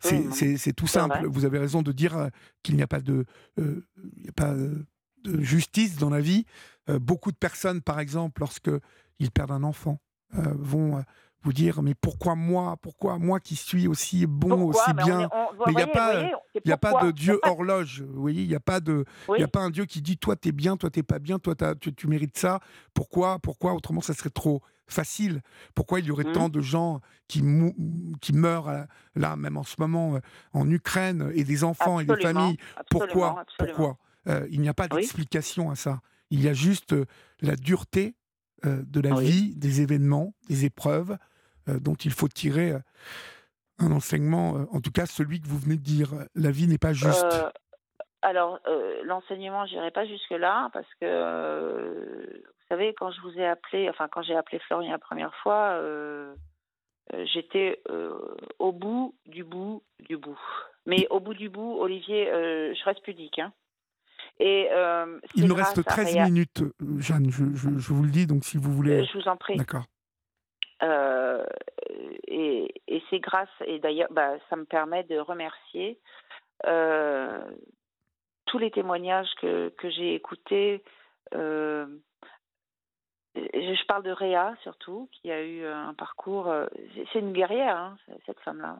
c'est tout simple. Vous avez raison de dire qu'il n'y a pas de, il a pas de justice dans la vie. beaucoup de personnes, par exemple, lorsque ils perdent un enfant, vont vous dire mais pourquoi moi Pourquoi moi qui suis aussi bon, aussi bien? Mais il n'y a pas, il a pas de Dieu horloge. Vous voyez, il n'y a pas de, il a pas un Dieu qui dit toi t'es bien, toi t'es pas bien, toi tu, tu, mérites ça. Pourquoi? Pourquoi Autrement, ça serait trop facile? Pourquoi il y aurait mmh. tant de gens qui, qui meurent là, même en ce moment, euh, en Ukraine, et des enfants et des familles? Pourquoi? Pourquoi? Euh, Il n'y a pas d'explication à ça. Il y a juste euh, la dureté de la vie, des événements, des épreuves, euh, dont il faut tirer euh, un enseignement, euh, en tout cas celui que vous venez de dire. La vie n'est pas juste. alors, l'enseignement, je n'irai pas jusque-là, parce que, vous savez, quand je vous ai appelé, enfin, quand j'ai appelé Florian la première fois, j'étais au bout du bout du bout. Mais au bout du bout, Olivier, je reste pudique. Hein. Et, Il nous reste 13 minutes, Jeanne, je, je, vous le dis, donc si vous voulez. Je vous en prie. D'accord. Euh, et, c'est grâce, et d'ailleurs, bah, ça me permet de remercier euh, tous les témoignages que, que j'ai écoutés. Euh, je parle de Réa surtout, qui a eu un parcours. C'est une guerrière, hein, cette femme-là.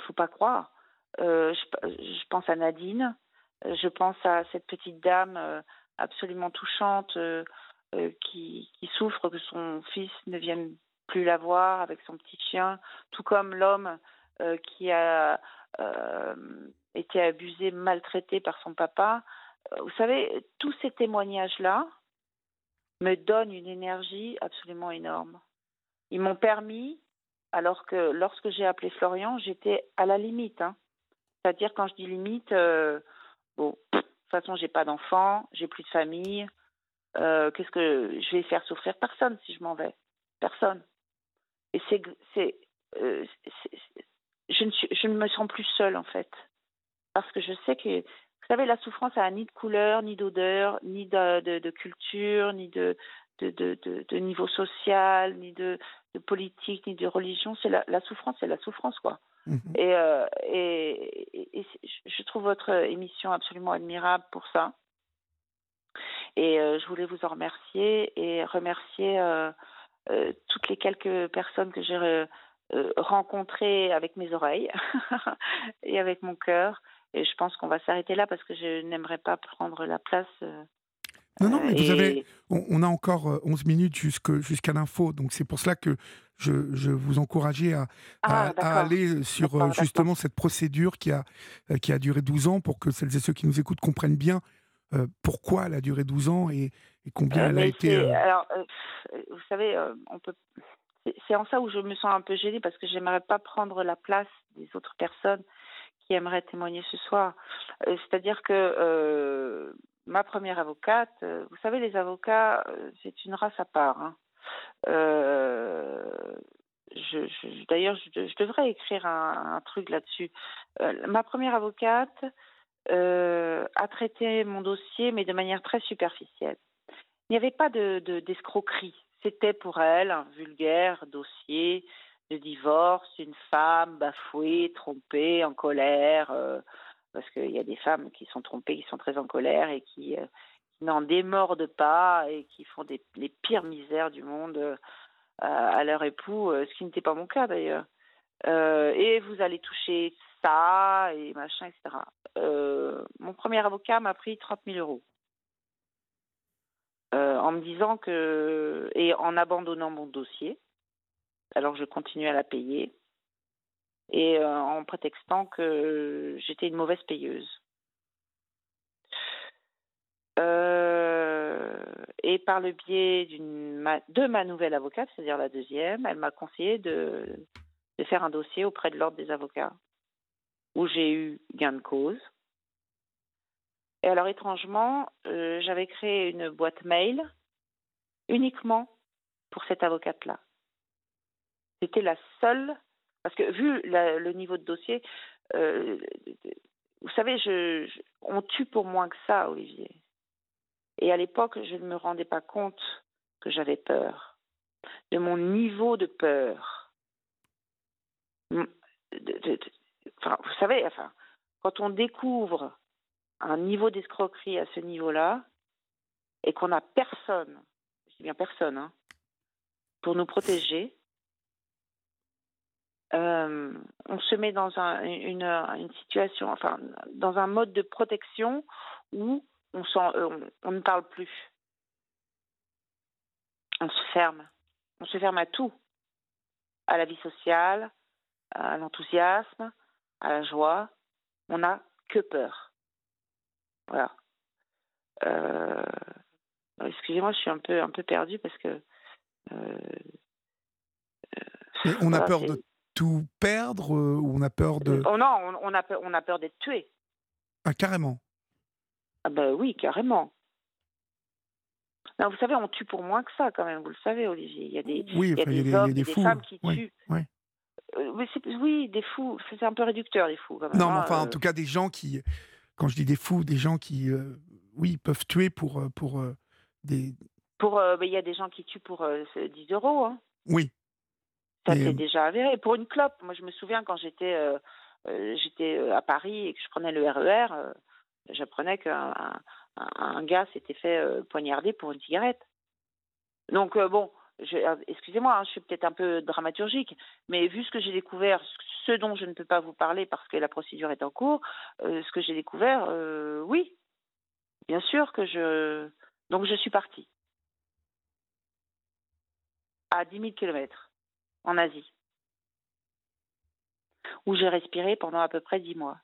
Faut pas croire. Je, je, pense à Nadine. Je pense à cette petite dame absolument touchante qui, qui souffre que son fils ne vienne plus la voir avec son petit chien, tout comme l'homme euh, qui a euh, été abusé, maltraité par son papa. Euh, vous savez, tous ces témoignages-là me donnent une énergie absolument énorme. Ils m'ont permis, alors que lorsque j'ai appelé Florian, j'étais à la limite. Hein. C'est-à-dire, quand je dis limite, bon, de toute façon, j'ai pas d'enfant, j'ai plus de famille. Qu'est-ce que je vais faire souffrir? Personne si je m'en vais Personne. Et c'est, c'est, euh, je, ne suis, je ne me sens plus seule en fait, parce que je sais que, vous savez, la souffrance n'a ni de couleur, ni d'odeur, ni de, de, culture, ni de, de, de, niveau social, ni de, politique, ni de religion. C'est la, la souffrance, c'est la souffrance, quoi. Mhm. Et, euh, et, et, je trouve votre émission absolument admirable pour ça. Et euh, je voulais vous en remercier et remercier euh, euh, toutes les quelques personnes que j'ai rencontrer avec mes oreilles et avec mon cœur. Et je pense qu'on va s'arrêter là parce que je n'aimerais pas prendre la place. non, non, mais vous avez. On, a encore 11 minutes jusqu'à l'info, donc c'est pour cela que je, je vous encourageais à, à, ah, aller sur justement cette procédure qui a, qui a duré 12 ans pour que celles et ceux qui nous écoutent comprennent bien pourquoi elle a duré 12 ans et, et combien elle a été. Alors, vous savez, on peut c'est en ça où je me sens un peu gênée parce que j'aimerais pas prendre la place des autres personnes qui aimeraient témoigner ce soir. Euh, c'est-à-dire que euh, ma première avocate, euh, vous savez, les avocats, c'est une race à part. Hein. D'ailleurs, je, devrais écrire un, truc là-dessus. ma première avocate a traité mon dossier, mais de manière très superficielle. Il n'y avait pas de d'escroquerie. C'était pour elle un vulgaire dossier de divorce, une femme bafouée, trompée, en colère, euh, parce qu'il y a des femmes qui sont trompées, qui sont très en colère et qui, euh, n'en démordent pas et qui font les pires misères du monde euh, à leur époux, ce qui n'était pas mon cas d'ailleurs. et vous allez toucher ça et machin, etc. mon premier avocat m'a pris 30 000 euros. Euh, en me disant que et en abandonnant mon dossier. Alors je continuais à la payer et euh, en prétextant que j'étais une mauvaise payeuse. Euh, et par le biais de ma nouvelle avocate, c'est-à-dire la deuxième, elle m'a conseillé de faire un dossier auprès de l'ordre des avocats, où j'ai eu gain de cause. Et alors, étrangement, euh, j'avais créé une boîte mail uniquement pour cette avocate-là. C'était la seule, parce que vu le niveau de dossier, euh, vous savez, je, on tue pour moins que ça, Olivier. Et à l'époque, je ne me rendais pas compte que j'avais peur, de mon niveau de peur. Vous savez, enfin, quand on découvre un niveau d'escroquerie à ce niveau-là et qu'on n'a personne, je dis bien personne, hein, pour nous protéger, euh, on se met dans un, une, situation, enfin, dans un mode de protection où on, euh, on, ne parle plus. On se ferme. On se ferme à tout. À la vie sociale, à l'enthousiasme, à la joie. On n'a que peur. Voilà. Euh, excusez-moi, je suis un peu, un peu perdue parce que. Euh, on a peur de tout perdre ou on a peur de. Oh non, on, a peur, on a peur d'être tué. Ah, carrément. Ah, ben oui, carrément. Non, vous savez, on tue pour moins que ça, quand même, vous le savez, Olivier. Il y a des, oui, il y a des, il hommes, des, femmes qui tuent. Oui, oui, des fous. C'est un peu réducteur, des fous. Quand même, non, mais hein, enfin, en tout cas, des gens qui, quand je dis des fous, des gens qui, euh, oui, peuvent tuer pour, euh, pour euh, des. Pour, il y a des gens qui tuent pour 10 euros. Hein. Oui. Ça s'est déjà avéré. Pour une clope, moi je me souviens quand j'étais j'étais à Paris et que je prenais le RER, e j'apprenais qu'un un, gars s'était fait poignarder pour une cigarette. Donc bon, excusez-moi, hein, je suis peut-être un peu dramaturgique, mais vu ce que j'ai découvert, ce dont je ne peux pas vous parler parce que la procédure est en cours, euh, ce que j'ai découvert, euh, oui, bien sûr que je. Donc je suis partie à 10 000 kilomètres en Asie, où j'ai respiré pendant à peu près 10 mois.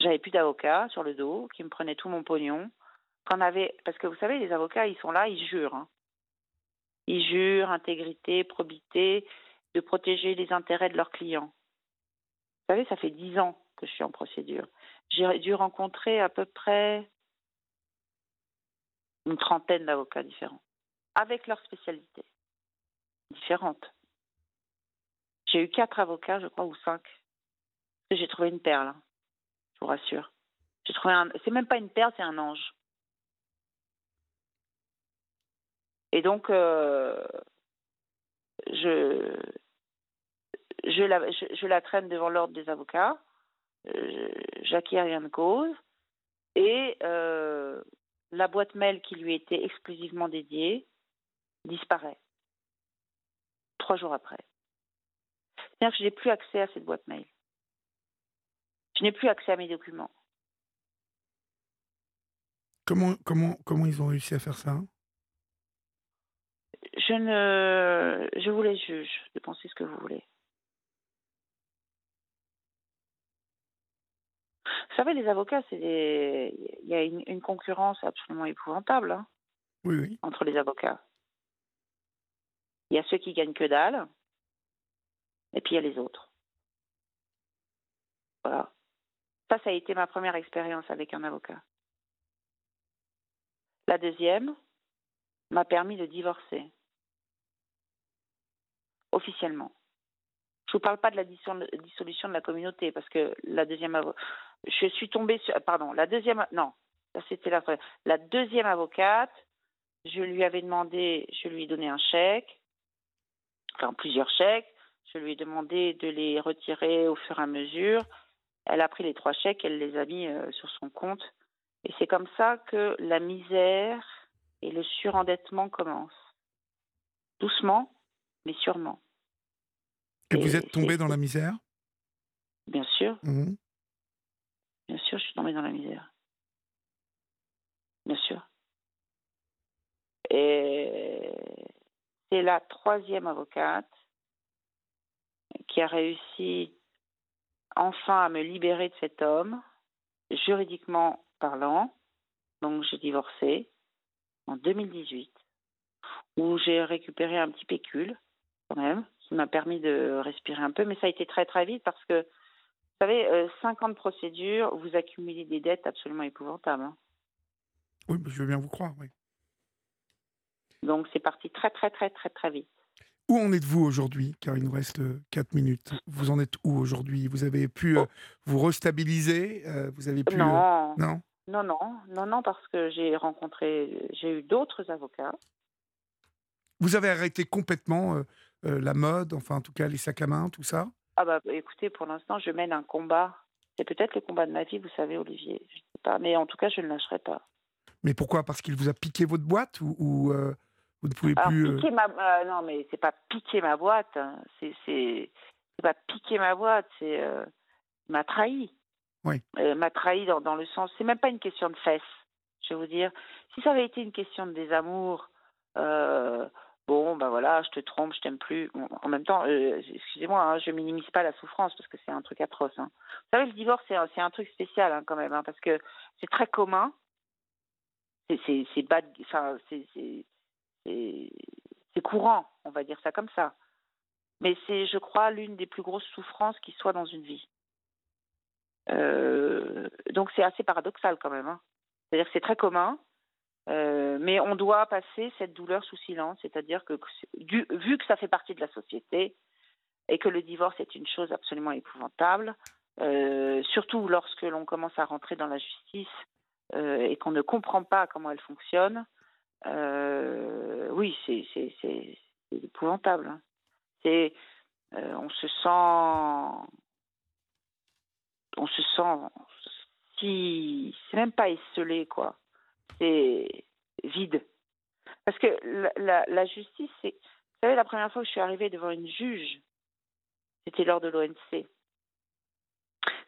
J'avais plus d'avocat sur le dos qui me prenait tout mon pognon avait, parce que vous savez, les avocats, ils sont là, ils jurent. Hein. Ils jurent intégrité, probité, de protéger les intérêts de leurs clients. Vous savez, ça fait dix ans que je suis en procédure. J'ai dû rencontrer à peu près une trentaine d'avocats différents, avec leurs spécialités différentes. J'ai eu quatre avocats, je crois, ou cinq. J'ai trouvé une perle, hein, je vous rassure. J'ai trouvé un. C'est même pas une perle, c'est un ange. Et donc, euh, je, la, je, la traîne devant l'ordre des avocats, euh, rien de cause, et euh, la boîte mail qui lui était exclusivement dédiée disparaît. trois jours après. C'est-à-dire que je n'ai plus accès à cette boîte mail. Je n'ai plus accès à mes documents. Comment, comment, comment ils ont réussi à faire ça? Je ne. Je vous les juge de penser ce que vous voulez. Vous savez, les avocats, c'est des... il y a une, une concurrence absolument épouvantable hein, Oui, oui. entre les avocats. Il y a ceux qui gagnent que dalle, et puis il y a les autres. Voilà. Ça, ça a été ma première expérience avec un avocat. La deuxième m'a permis de divorcer. Officiellement. Je vous parle pas de la dissol- dissolution de la communauté parce que la deuxième avo- je suis tombée sur pardon, la deuxième non, c'était. La deuxième avocate, je lui avais demandé, je lui ai donné un chèque, enfin plusieurs chèques, je lui ai demandé de les retirer au fur et à mesure. Elle a pris les trois chèques, elle les a mis euh, sur son compte et c'est comme ça que la misère et le surendettement commencent. Doucement, mais sûrement. Et vous êtes tombé dans la misère? Bien sûr, Mhm. bien sûr, je suis tombée dans la misère. Bien sûr. Et c'est la troisième avocate qui a réussi enfin à me libérer de cet homme, juridiquement parlant. Donc j'ai divorcé en 2018, où j'ai récupéré un petit pécule quand même, qui m'a permis de respirer un peu, mais ça a été très très vite parce que vous savez, euh, cinq ans de procédure, vous accumulez des dettes absolument épouvantables. hein. Oui, je veux bien vous croire, oui. Donc c'est parti très très très très très vite. Où en êtes-vous aujourd'hui Car il nous reste 4 minutes. Vous en êtes où aujourd'hui? Vous avez pu euh, vous restabiliser euh, Vous avez pu... euh, Non, non? Non, non, non, non, parce que j'ai rencontré, j'ai eu d'autres avocats. Vous avez arrêté complètement euh, euh, la mode, enfin en tout cas les sacs à main, tout ça? Ah bah écoutez, pour l'instant, je mène un combat. C'est peut-être le combat de ma vie, vous savez, Olivier. Je sais pas, mais en tout cas, je ne lâcherai pas. Mais pourquoi? Parce qu'il vous a piqué votre boîte ou, ou, euh, vous ne pouvez Alors plus... euh, piquer ma, euh, non, mais c'est pas piquer ma boîte. hein. C'est, pas piquer ma boîte. C'est euh, il m'a trahi. Oui. Euh, m'a trahi dans, dans le sens. C'est même pas une question de fesses. Je vais vous dire. Si ça avait été une question de désamour. Bon, ben voilà, je te trompe, je t'aime plus. En même temps, euh, excusez-moi, hein, je minimise pas la souffrance parce que c'est un truc atroce. hein. Vous savez, le divorce, c'est un, un truc spécial hein, quand même, parce que c'est très commun. C'est, bad, c'est, courant, on va dire ça comme ça. Mais c'est, je crois, l'une des plus grosses souffrances qui soit dans une vie. Euh, donc c'est assez paradoxal quand même. C'est-à-dire que c'est très commun, euh, mais on doit passer cette douleur sous silence, c'est-à-dire que vu que ça fait partie de la société et que le divorce est une chose absolument épouvantable, euh, surtout lorsque l'on commence à rentrer dans la justice euh, et qu'on ne comprend pas comment elle fonctionne, oui, c'est épouvantable. hein. On se sent, on se sent si, c'est même pas esselé quoi, c'est vide. Parce que la, la- la justice, c'est, vous savez, la première fois que je suis arrivée devant une juge, c'était lors de l'ONC.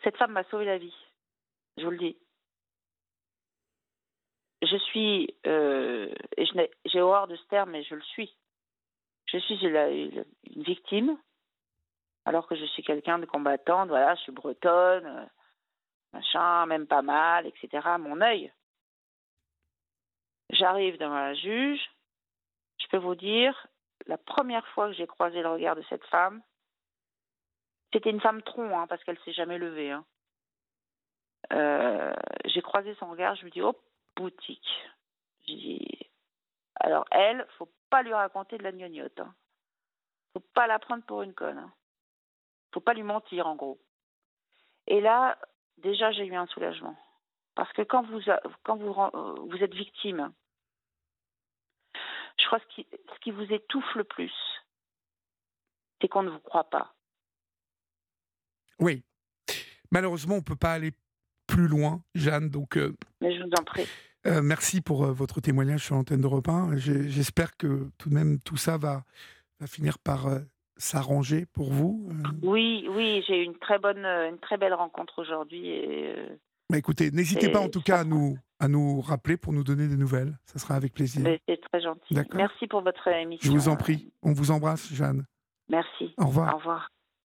Cette femme m'a sauvé la vie, je vous le dis. Je suis, euh, et j'ai horreur de ce terme, mais je le suis. Je suis une, une victime, alors que je suis quelqu'un de combattante, voilà, je suis bretonne, euh, machin, même pas mal, etc. Mon œil. J'arrive devant la juge, je peux vous dire, la première fois que j'ai croisé le regard de cette femme, c'était une femme tronc, hein, parce qu'elle s'est jamais levée. hein. Euh, j'ai croisé son regard, je me dis, oh, boutique. Alors elle, faut pas lui raconter de la gnognotte. Hein. Faut pas la prendre pour une conne. Hein. Faut pas lui mentir, en gros. Et là, déjà, j'ai eu un soulagement. Parce que quand vous, euh, êtes victime, crois que ce qui, ce qui vous étouffe le plus, c'est qu'on ne vous croit pas. Oui. Malheureusement, on ne peut pas aller plus loin, Jeanne. Donc, euh, Mais je vous en prie. euh, merci pour euh, votre témoignage sur l'antenne de 1. J'ai- J'espère que tout de même tout ça va, va finir par s'arranger pour vous Oui, oui, j'ai eu une très bonne, une très belle rencontre aujourd'hui. Et, bah, écoutez, n'hésitez pas en tout cas à nous, à nous rappeler pour nous donner des nouvelles. Ça sera avec plaisir. C'est très gentil. Merci pour votre émission. Je vous en prie. On vous embrasse, Jeanne. Merci. Au revoir. Au revoir.